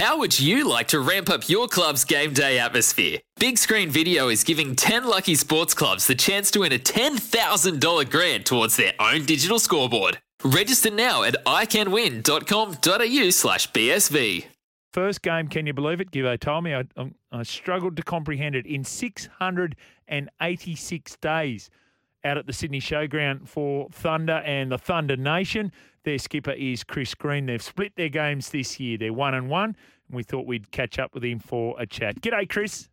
How would you like to ramp up your club's game day atmosphere? Big Screen Video is giving 10 lucky sports clubs the chance to win a $10,000 grant towards their own digital scoreboard. Register now at iCanWin.com.au slash BSV. First game, can you believe it? Gibbo told me I, I, I struggled to comprehend it. In 686 days out at the Sydney Showground for Thunder and the Thunder Nation. Their skipper is Chris Green. They've split their games this year. They're one and one, and we thought we'd catch up with him for a chat. G'day, Chris.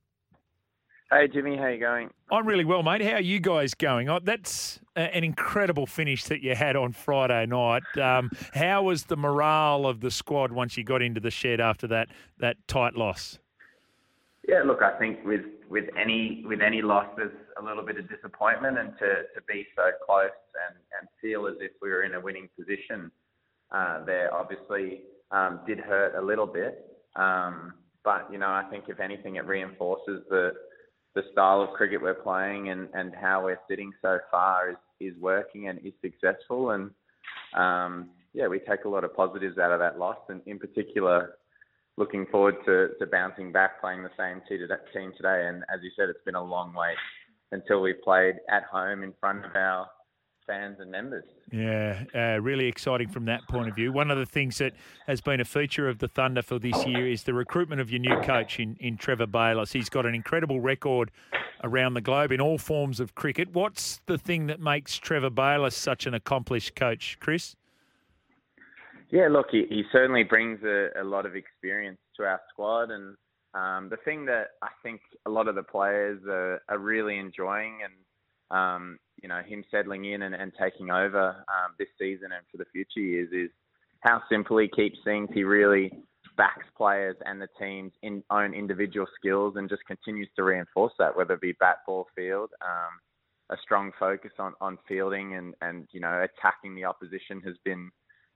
Hey Jimmy, how you going? I'm really well, mate. How are you guys going? Oh, that's a- an incredible finish that you had on Friday night. Um, how was the morale of the squad once you got into the shed after that that tight loss? Yeah, look, I think with with any with any loss, there's a little bit of disappointment, and to, to be so close and, and feel as if we were in a winning position uh, there obviously um, did hurt a little bit. Um, but you know, I think if anything, it reinforces the the style of cricket we're playing and, and how we're sitting so far is, is working and is successful. And um, yeah, we take a lot of positives out of that loss, and in particular, looking forward to, to bouncing back, playing the same team today. And as you said, it's been a long wait until we've played at home in front of our fans and members. Yeah, uh, really exciting from that point of view. One of the things that has been a feature of the Thunder for this year is the recruitment of your new coach in, in Trevor Bayliss. He's got an incredible record around the globe in all forms of cricket. What's the thing that makes Trevor Bayliss such an accomplished coach, Chris? Yeah, look, he, he certainly brings a, a lot of experience to our squad and um, the thing that I think a lot of the players are, are really enjoying and um, you know, him settling in and, and taking over um, this season and for the future years is how simple he keeps things. He really backs players and the team's in, own individual skills and just continues to reinforce that, whether it be bat, ball, field. Um, a strong focus on, on fielding and, and, you know, attacking the opposition has been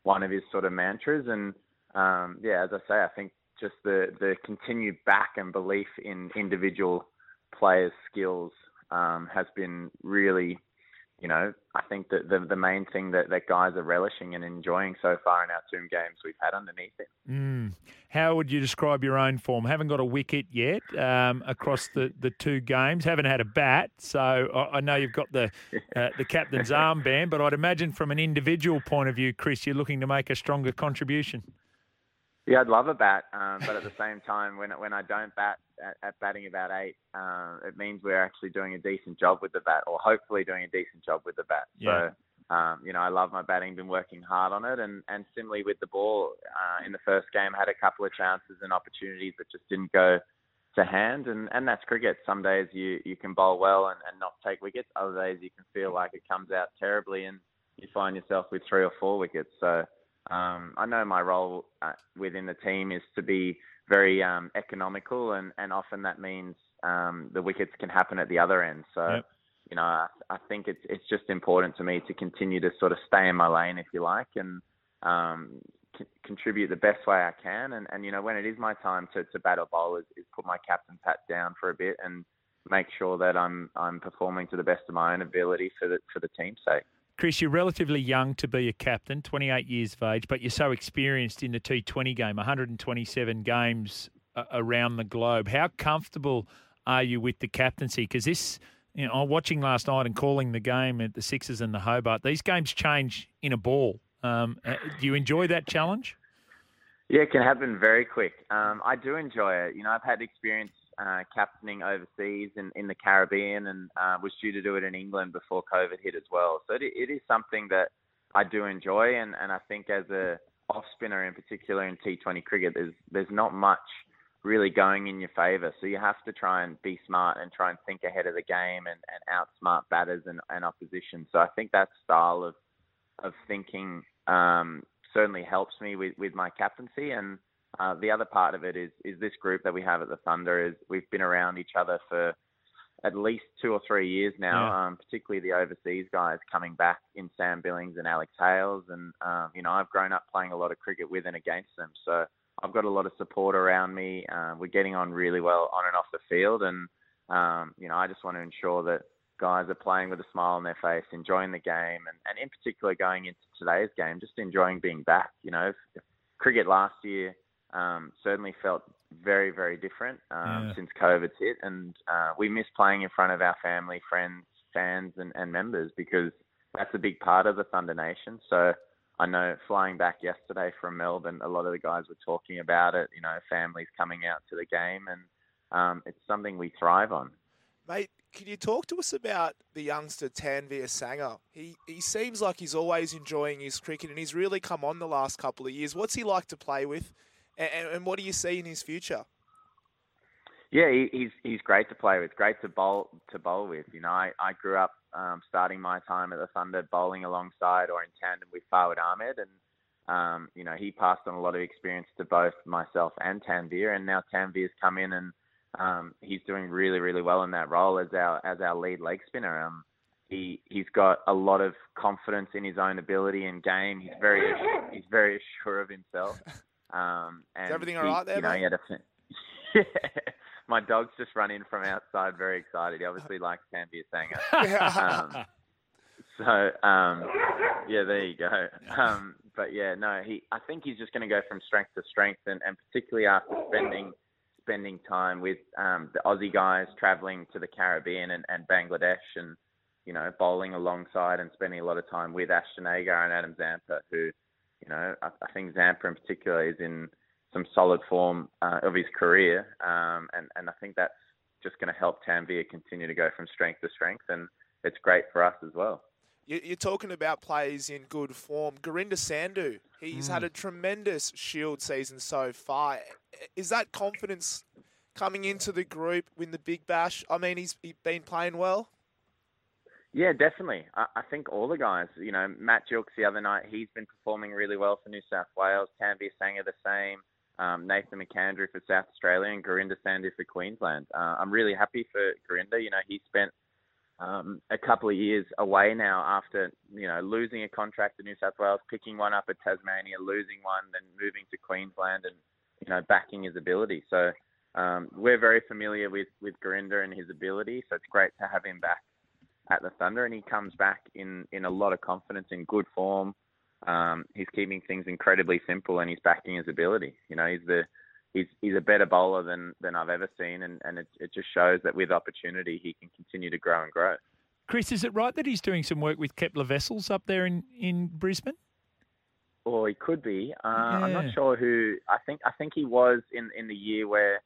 one of his sort of mantras. And, um, yeah, as I say, I think just the, the continued back and belief in individual players' skills um, has been really you know, think that the the main thing that, that guys are relishing and enjoying so far in our two games we've had underneath it. Mm. How would you describe your own form? Haven't got a wicket yet um, across the, the two games. Haven't had a bat, so I, I know you've got the uh, the captain's armband. But I'd imagine from an individual point of view, Chris, you're looking to make a stronger contribution. Yeah, I'd love a bat, um, but at the same time, when when I don't bat at, at batting about eight, uh, it means we're actually doing a decent job with the bat, or hopefully doing a decent job with the bat. Yeah. So, um, you know, I love my batting, been working hard on it, and and similarly with the ball, uh, in the first game, had a couple of chances and opportunities that just didn't go to hand, and and that's cricket. Some days you you can bowl well and, and not take wickets. Other days you can feel like it comes out terribly, and you find yourself with three or four wickets. So um, I know my role uh, within the team is to be very um, economical, and, and often that means um, the wickets can happen at the other end. So, Yep. you know, I, I think it's it's just important to me to continue to sort of stay in my lane, if you like, and um, c- contribute the best way I can. And, and you know, when it is my time to, to bat or bowl, is, is put my captain's hat down for a bit and make sure that I'm I'm performing to the best of my own ability for the for the team's sake. Chris, you're relatively young to be a captain, 28 years of age, but you're so experienced in the T20 game, 127 games uh, around the globe. How comfortable are you with the captaincy? Because this, you know, watching last night and calling the game at the Sixers and the Hobart, these games change in a ball. Um, uh, do you enjoy that challenge? Yeah, it can happen very quick. Um, I do enjoy it. You know, I've had experience uh, captaining overseas in, in the Caribbean and uh, was due to do it in England before COVID hit as well. So it, it is something that I do enjoy, and, and I think as a off spinner in particular in T20 cricket, there's there's not much really going in your favour. So you have to try and be smart and try and think ahead of the game and, and outsmart batters and, and opposition. So I think that style of of thinking um, certainly helps me with, with my captaincy and uh, the other part of it is is this group that we have at the Thunder is we've been around each other for at least two or three years now, yeah. um, particularly the overseas guys coming back in Sam Billings and Alex Hales. And, um, you know, I've grown up playing a lot of cricket with and against them. So I've got a lot of support around me. Uh, we're getting on really well on and off the field. And, um, you know, I just want to ensure that guys are playing with a smile on their face, enjoying the game, and, and in particular going into today's game, just enjoying being back. You know, if, if cricket last year um, certainly felt very, very different um, yeah. since COVID's hit, and uh, we miss playing in front of our family, friends, fans, and, and members because that's a big part of the Thunder Nation. So I know flying back yesterday from Melbourne, a lot of the guys were talking about it. You know, families coming out to the game, and um, it's something we thrive on. Mate, can you talk to us about the youngster Tanveer Sangha? He he seems like he's always enjoying his cricket, and he's really come on the last couple of years. What's he like to play with? And, and what do you see in his future? Yeah, he, he's he's great to play with. Great to bowl to bowl with. You know, I, I grew up um, starting my time at the Thunder bowling alongside or in tandem with Fawad Ahmed, and um, you know he passed on a lot of experience to both myself and Tanveer, and now Tanveer's come in and um, he's doing really really well in that role as our as our lead leg spinner. Um, he he's got a lot of confidence in his own ability and game. He's very he's very sure of himself. Um, and Is everything all right there, you know, mate? He a, yeah. My dog's just run in from outside, very excited. He obviously likes Tanveer Sangha. um, so um, yeah, there you go. Um, but yeah, no, he. I think he's just going to go from strength to strength, and, and particularly after spending spending time with um, the Aussie guys, traveling to the Caribbean and, and Bangladesh, and you know, bowling alongside and spending a lot of time with Ashton Agar and Adam Zampa, who you know, I, I think Zampa in particular is in some solid form uh, of his career, um, and and I think that's just going to help Tanveer continue to go from strength to strength, and it's great for us as well. You're talking about players in good form. Gurinder Sandhu, he's mm. had a tremendous Shield season so far. Is that confidence coming into the group win the Big Bash? I mean, he's been playing well. Yeah, definitely. I, I think all the guys, you know, Matt Gilkes the other night, he's been performing really well for New South Wales. Tanveer Sangha the same. Um, Nathan McAndrew for South Australia and Gurinder Sandhu for Queensland. Uh, I'm really happy for Gurinder. You know, he spent um, a couple of years away now after, you know, losing a contract to New South Wales, picking one up at Tasmania, losing one, then moving to Queensland and, you know, backing his ability. So um, we're very familiar with, with Gurinder and his ability. So it's great to have him back at the Thunder, and he comes back in in a lot of confidence, in good form. Um, he's keeping things incredibly simple, and he's backing his ability. You know, he's the he's he's a better bowler than than I've ever seen, and and it, it just shows that with opportunity, he can continue to grow and grow. Chris, is it right that he's doing some work with Kepler Wessels up there in in Brisbane? Or he could be. Uh, yeah. I'm not sure who. I think I think he was in in the year where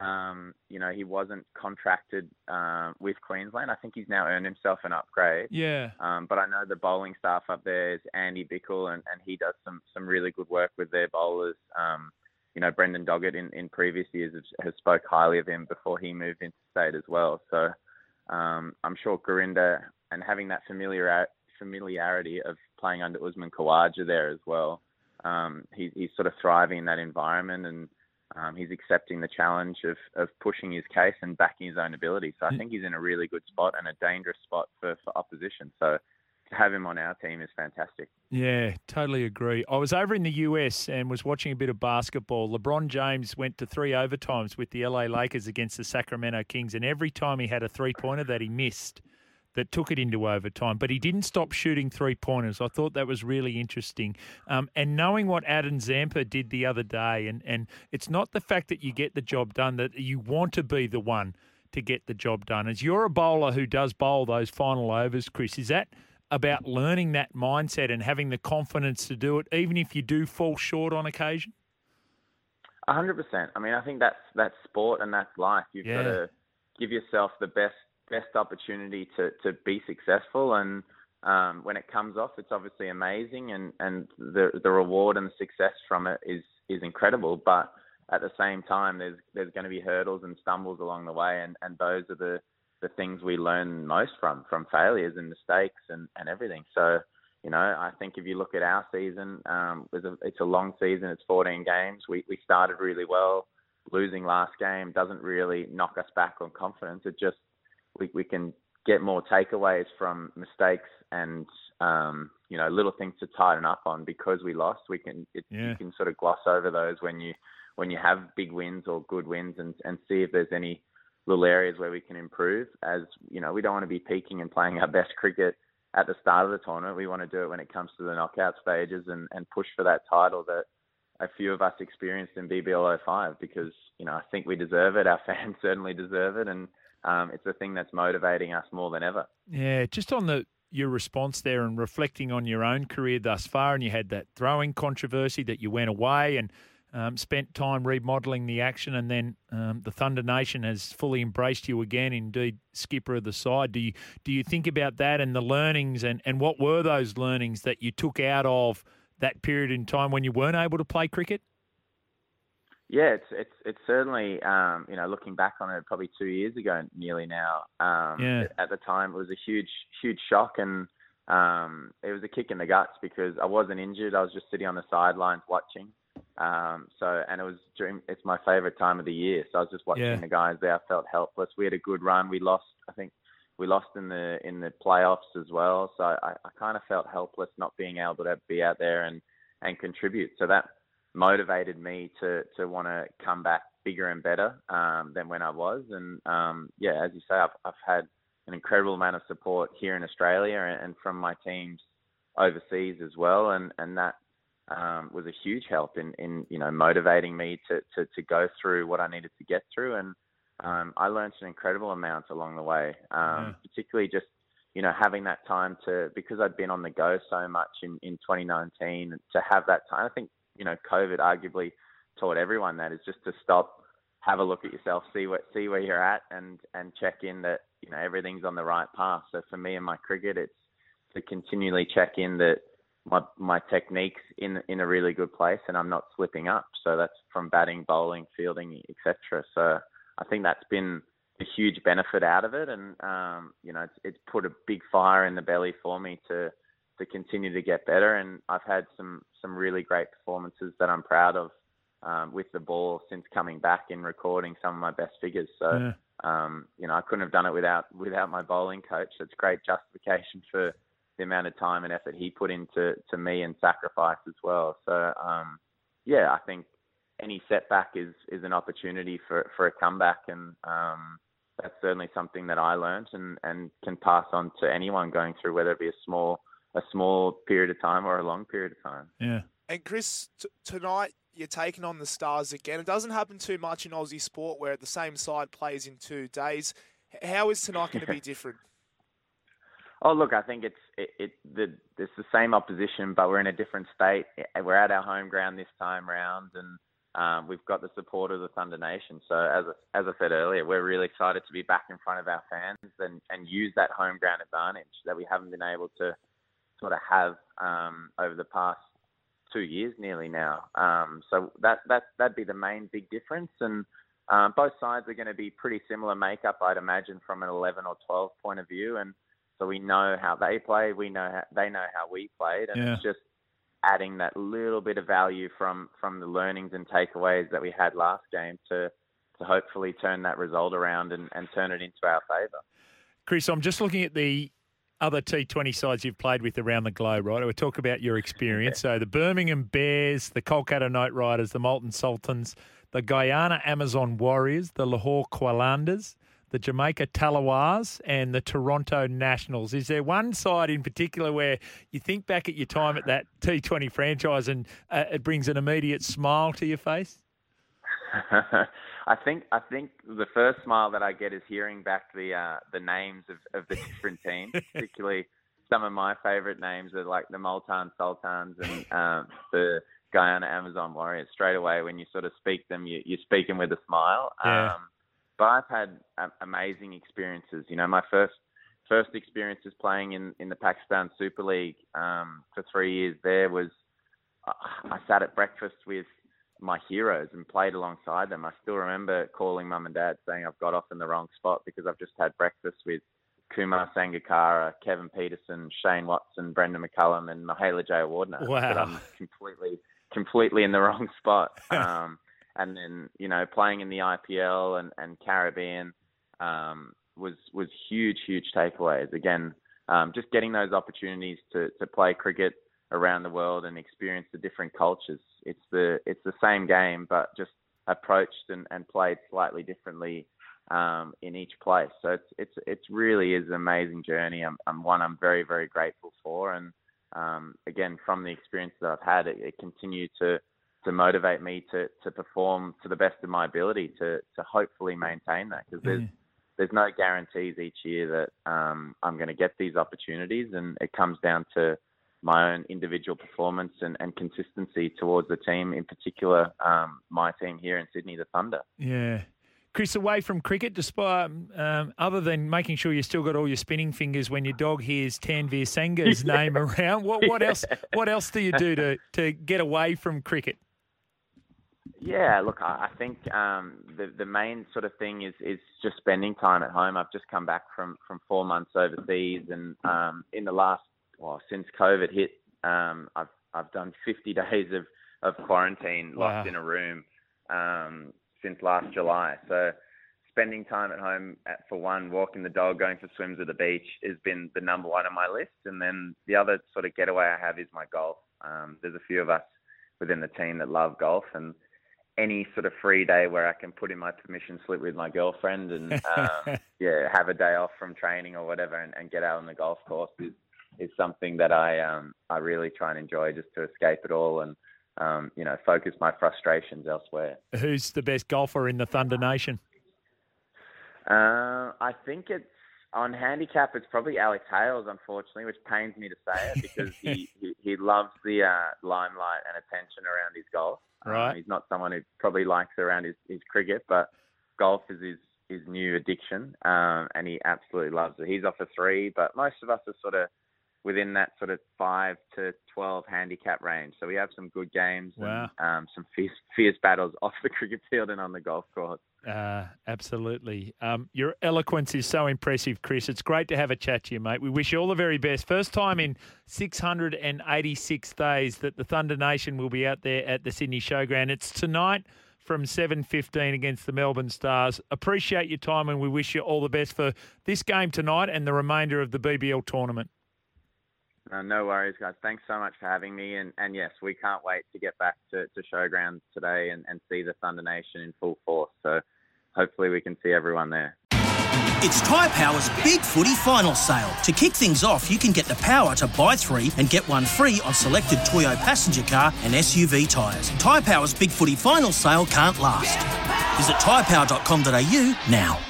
um, you know, he wasn't contracted uh, with Queensland. I think he's now earned himself an upgrade. Yeah. Um, but I know the bowling staff up there is Andy Bichel, and, and he does some some really good work with their bowlers. Um, you know, Brendan Doggett in, in previous years has, has spoke highly of him before he moved into state as well. So um, I'm sure Gurinder and having that familiar familiarity of playing under Usman Khawaja there as well. Um, he, he's sort of thriving in that environment and um, he's accepting the challenge of, of pushing his case and backing his own ability. So I think he's in a really good spot and a dangerous spot for, for opposition. So to have him on our team is fantastic. Yeah, totally agree. I was over in the US and was watching a bit of basketball. LeBron James went to three overtimes with the LA Lakers against the Sacramento Kings, and every time he had a three pointer that he missed, that took it into overtime, but he didn't stop shooting three pointers. I thought that was really interesting. Um, and knowing what Adam Zampa did the other day, and, and it's not the fact that you get the job done, that you want to be the one to get the job done. As you're a bowler who does bowl those final overs, Chris, is that about learning that mindset and having the confidence to do it, even if you do fall short on occasion? hundred percent. I mean, I think that's that's sport and that's life. You've yeah. got to give yourself the best best opportunity to, to be successful. And um, when it comes off, it's obviously amazing, and, and the the reward and the success from it is is incredible. But at the same time, there's there's going to be hurdles and stumbles along the way, and, and those are the the things we learn most from from failures and mistakes and, and everything. So you know, I think if you look at our season, um, it's, a, it's a long season. It's 14 games. We we started really well. Losing last game doesn't really knock us back on confidence. It just we we can get more takeaways from mistakes and um, you know little things to tighten up on because we lost. We can it, yeah. you can sort of gloss over those when you when you have big wins or good wins and and see if there's any little areas where we can improve. As you know, we don't want to be peaking and playing our best cricket at the start of the tournament. We want to do it when it comes to the knockout stages and, and push for that title that a few of us experienced in BBL 05 because, you know, I think we deserve it. Our fans certainly deserve it. And um, it's a thing that's motivating us more than ever. Yeah, just on the your response there and reflecting on your own career thus far, and you had that throwing controversy that you went away and um, spent time remodelling the action, and then um, the Thunder Nation has fully embraced you again. Indeed, skipper of the side. Do you do you think about that and the learnings, and, and what were those learnings that you took out of that period in time when you weren't able to play cricket? Yeah, it's it's it's certainly um, you know looking back on it probably two years ago nearly now. Um, yeah. At the time, it was a huge huge shock and um, it was a kick in the guts because I wasn't injured. I was just sitting on the sidelines watching. Um, so and it was during it's my favorite time of the year. So I was just watching Yeah. the guys there. I felt helpless. We had a good run. We lost. I think we lost in the in the playoffs as well. So I, I kind of felt helpless not being able to be out there and and contribute. So that motivated me to to want to come back bigger and better um, than when I was. And um, yeah, as you say, I've, I've had an incredible amount of support here in Australia and, and from my teams overseas as well. And and that um, was a huge help in, in you know motivating me to, to, to go through what I needed to get through, and um, I learned an incredible amount along the way. Um, Yeah. Particularly just you know having that time to because I'd been on the go so much in, in 2019 to have that time. I think you know COVID arguably taught everyone that is just to stop, have a look at yourself, see what see where you're at, and and check in that you know everything's on the right path. So for me and my cricket, it's to continually check in that my my techniques in in a really good place and I'm not slipping up. So that's from batting, bowling, fielding, etc. So I think that's been a huge benefit out of it, and um, you know it's, it's put a big fire in the belly for me to to continue to get better. And I've had some some really great performances that I'm proud of um, with the ball since coming back and recording some of my best figures. So Yeah. um, you know I couldn't have done it without without my bowling coach. It's great justification for the amount of time and effort he put into to me and sacrifice as well. So um, yeah, I think any setback is is an opportunity for for a comeback, and um, that's certainly something that I learned and and can pass on to anyone going through whether it be a small a small period of time or a long period of time. Yeah. And Chris, t- tonight you're taking on the Stars again. It doesn't happen too much in Aussie sport where the same side plays in two days. How is tonight going to be different? Oh, look, I think it's it, it the it's the same opposition, but we're in a different state. We're at our home ground this time round, and um, we've got the support of the Thunder Nation. So as I- as I said earlier, we're really excited to be back in front of our fans and and use that home ground advantage that we haven't been able to sort of have um, over the past two years, nearly now. Um, so that that that'd be the main big difference, and um, both sides are going to be pretty similar makeup, I'd imagine, from an 11 or 12 point of view, and so we know how they play, we know how, they know how we played, and Yeah. it's just adding that little bit of value from from the learnings and takeaways that we had last game to to hopefully turn that result around and, and turn it into our favour. Chris, I'm just looking at the other T20 sides you've played with around the globe, right? We talk about your experience. So the Birmingham Bears, the Kolkata Knight Riders, the Multan Sultans, the Guyana Amazon Warriors, the Lahore Qalandars, the Jamaica Tallawahs, and the Toronto Nationals. Is there one side in particular where you think back at your time at that T20 franchise and uh, it brings an immediate smile to your face? I think I think the first smile that I get is hearing back the uh, the names of, of the different teams, particularly some of my favourite names are like the Multan Sultans and um, the Guyana Amazon Warriors. Straight away, when you sort of speak them, you, you speak them with a smile. Yeah. Um, but I've had um, amazing experiences. You know, my first first experiences playing in, in the Pakistan Super League um, for three years there was I I sat at breakfast with my heroes and played alongside them. I still remember calling mum and dad saying I've got off in the wrong spot because I've just had breakfast with Kumar Sangakkara, Kevin Pietersen, Shane Watson, Brendon McCullum, and Mahela Jayawardene. Wow. But I'm completely, completely in the wrong spot. um, and then you know playing in the IPL and, and Caribbean um, was was huge, huge takeaways. Again, um, just getting those opportunities to to play cricket around the world and experience the different cultures. It's the it's the same game, but just approached and, and played slightly differently um, in each place. So it's it's it's really is an amazing journey. I'm, I'm one I'm very very grateful for, and um, again from the experience that I've had, it, it continued to to motivate me to to perform to the best of my ability to to hopefully maintain that because there's there's no guarantees each year that um, I'm going to get these opportunities, and it comes down to my own individual performance and, and consistency towards the team, in particular um, my team here in Sydney, the Thunder. Yeah. Chris, away from cricket, despite um, other than making sure you still got all your spinning fingers when your dog hears Tanveer Sangha's yeah. name around, what, what yeah. else? What else do you do to, to get away from cricket? Yeah, look, I think um, the the main sort of thing is is just spending time at home. I've just come back from from four months overseas, and um, in the last well since COVID hit, um, I've I've done 50 days of of quarantine wow. locked in a room um, since last July. So spending time at home at, for one, walking the dog, going for swims at the beach has been the number one on my list. And then the other sort of getaway I have is my golf. Um, there's a few of us within the team that love golf, and any sort of free day where I can put in my permission slip with my girlfriend and um, yeah, have a day off from training or whatever, and, and get out on the golf course is is something that I um I really try and enjoy just to escape it all and um you know focus my frustrations elsewhere. Who's the best golfer in the Thunder Nation? Uh, I think it's on handicap. It's probably Alex Hales, unfortunately, which pains me to say it because he, he, he loves the uh, limelight and attention around his golf. Right. Um, he's not someone who probably likes around his, his cricket, but golf is his, his new addiction, um, and he absolutely loves it. He's off a three, but most of us are sort of within that sort of five to twelve handicap range. So we have some good games wow. and um, some fierce, fierce battles off the cricket field and on the golf course. Uh, absolutely. Um, your eloquence is so impressive, Chris. It's great to have a chat to you, mate. We wish you all the very best. First time in 686 days that the Thunder Nation will be out there at the Sydney Showground. It's tonight from 7.15 against the Melbourne Stars. Appreciate your time and we wish you all the best for this game tonight and the remainder of the BBL tournament. Uh, no worries, guys. Thanks so much for having me. And, and yes, we can't wait to get back to, to Showgrounds today and, and see the Thunder Nation in full force. So hopefully we can see everyone there. It's Tyre Power's Big Footy Final Sale. To kick things off, you can get the power to buy three and get one free on selected Toyo passenger car and SUV tyres. Tyre Power's Big Footy Final Sale can't last. Visit tyrepower.com.au now.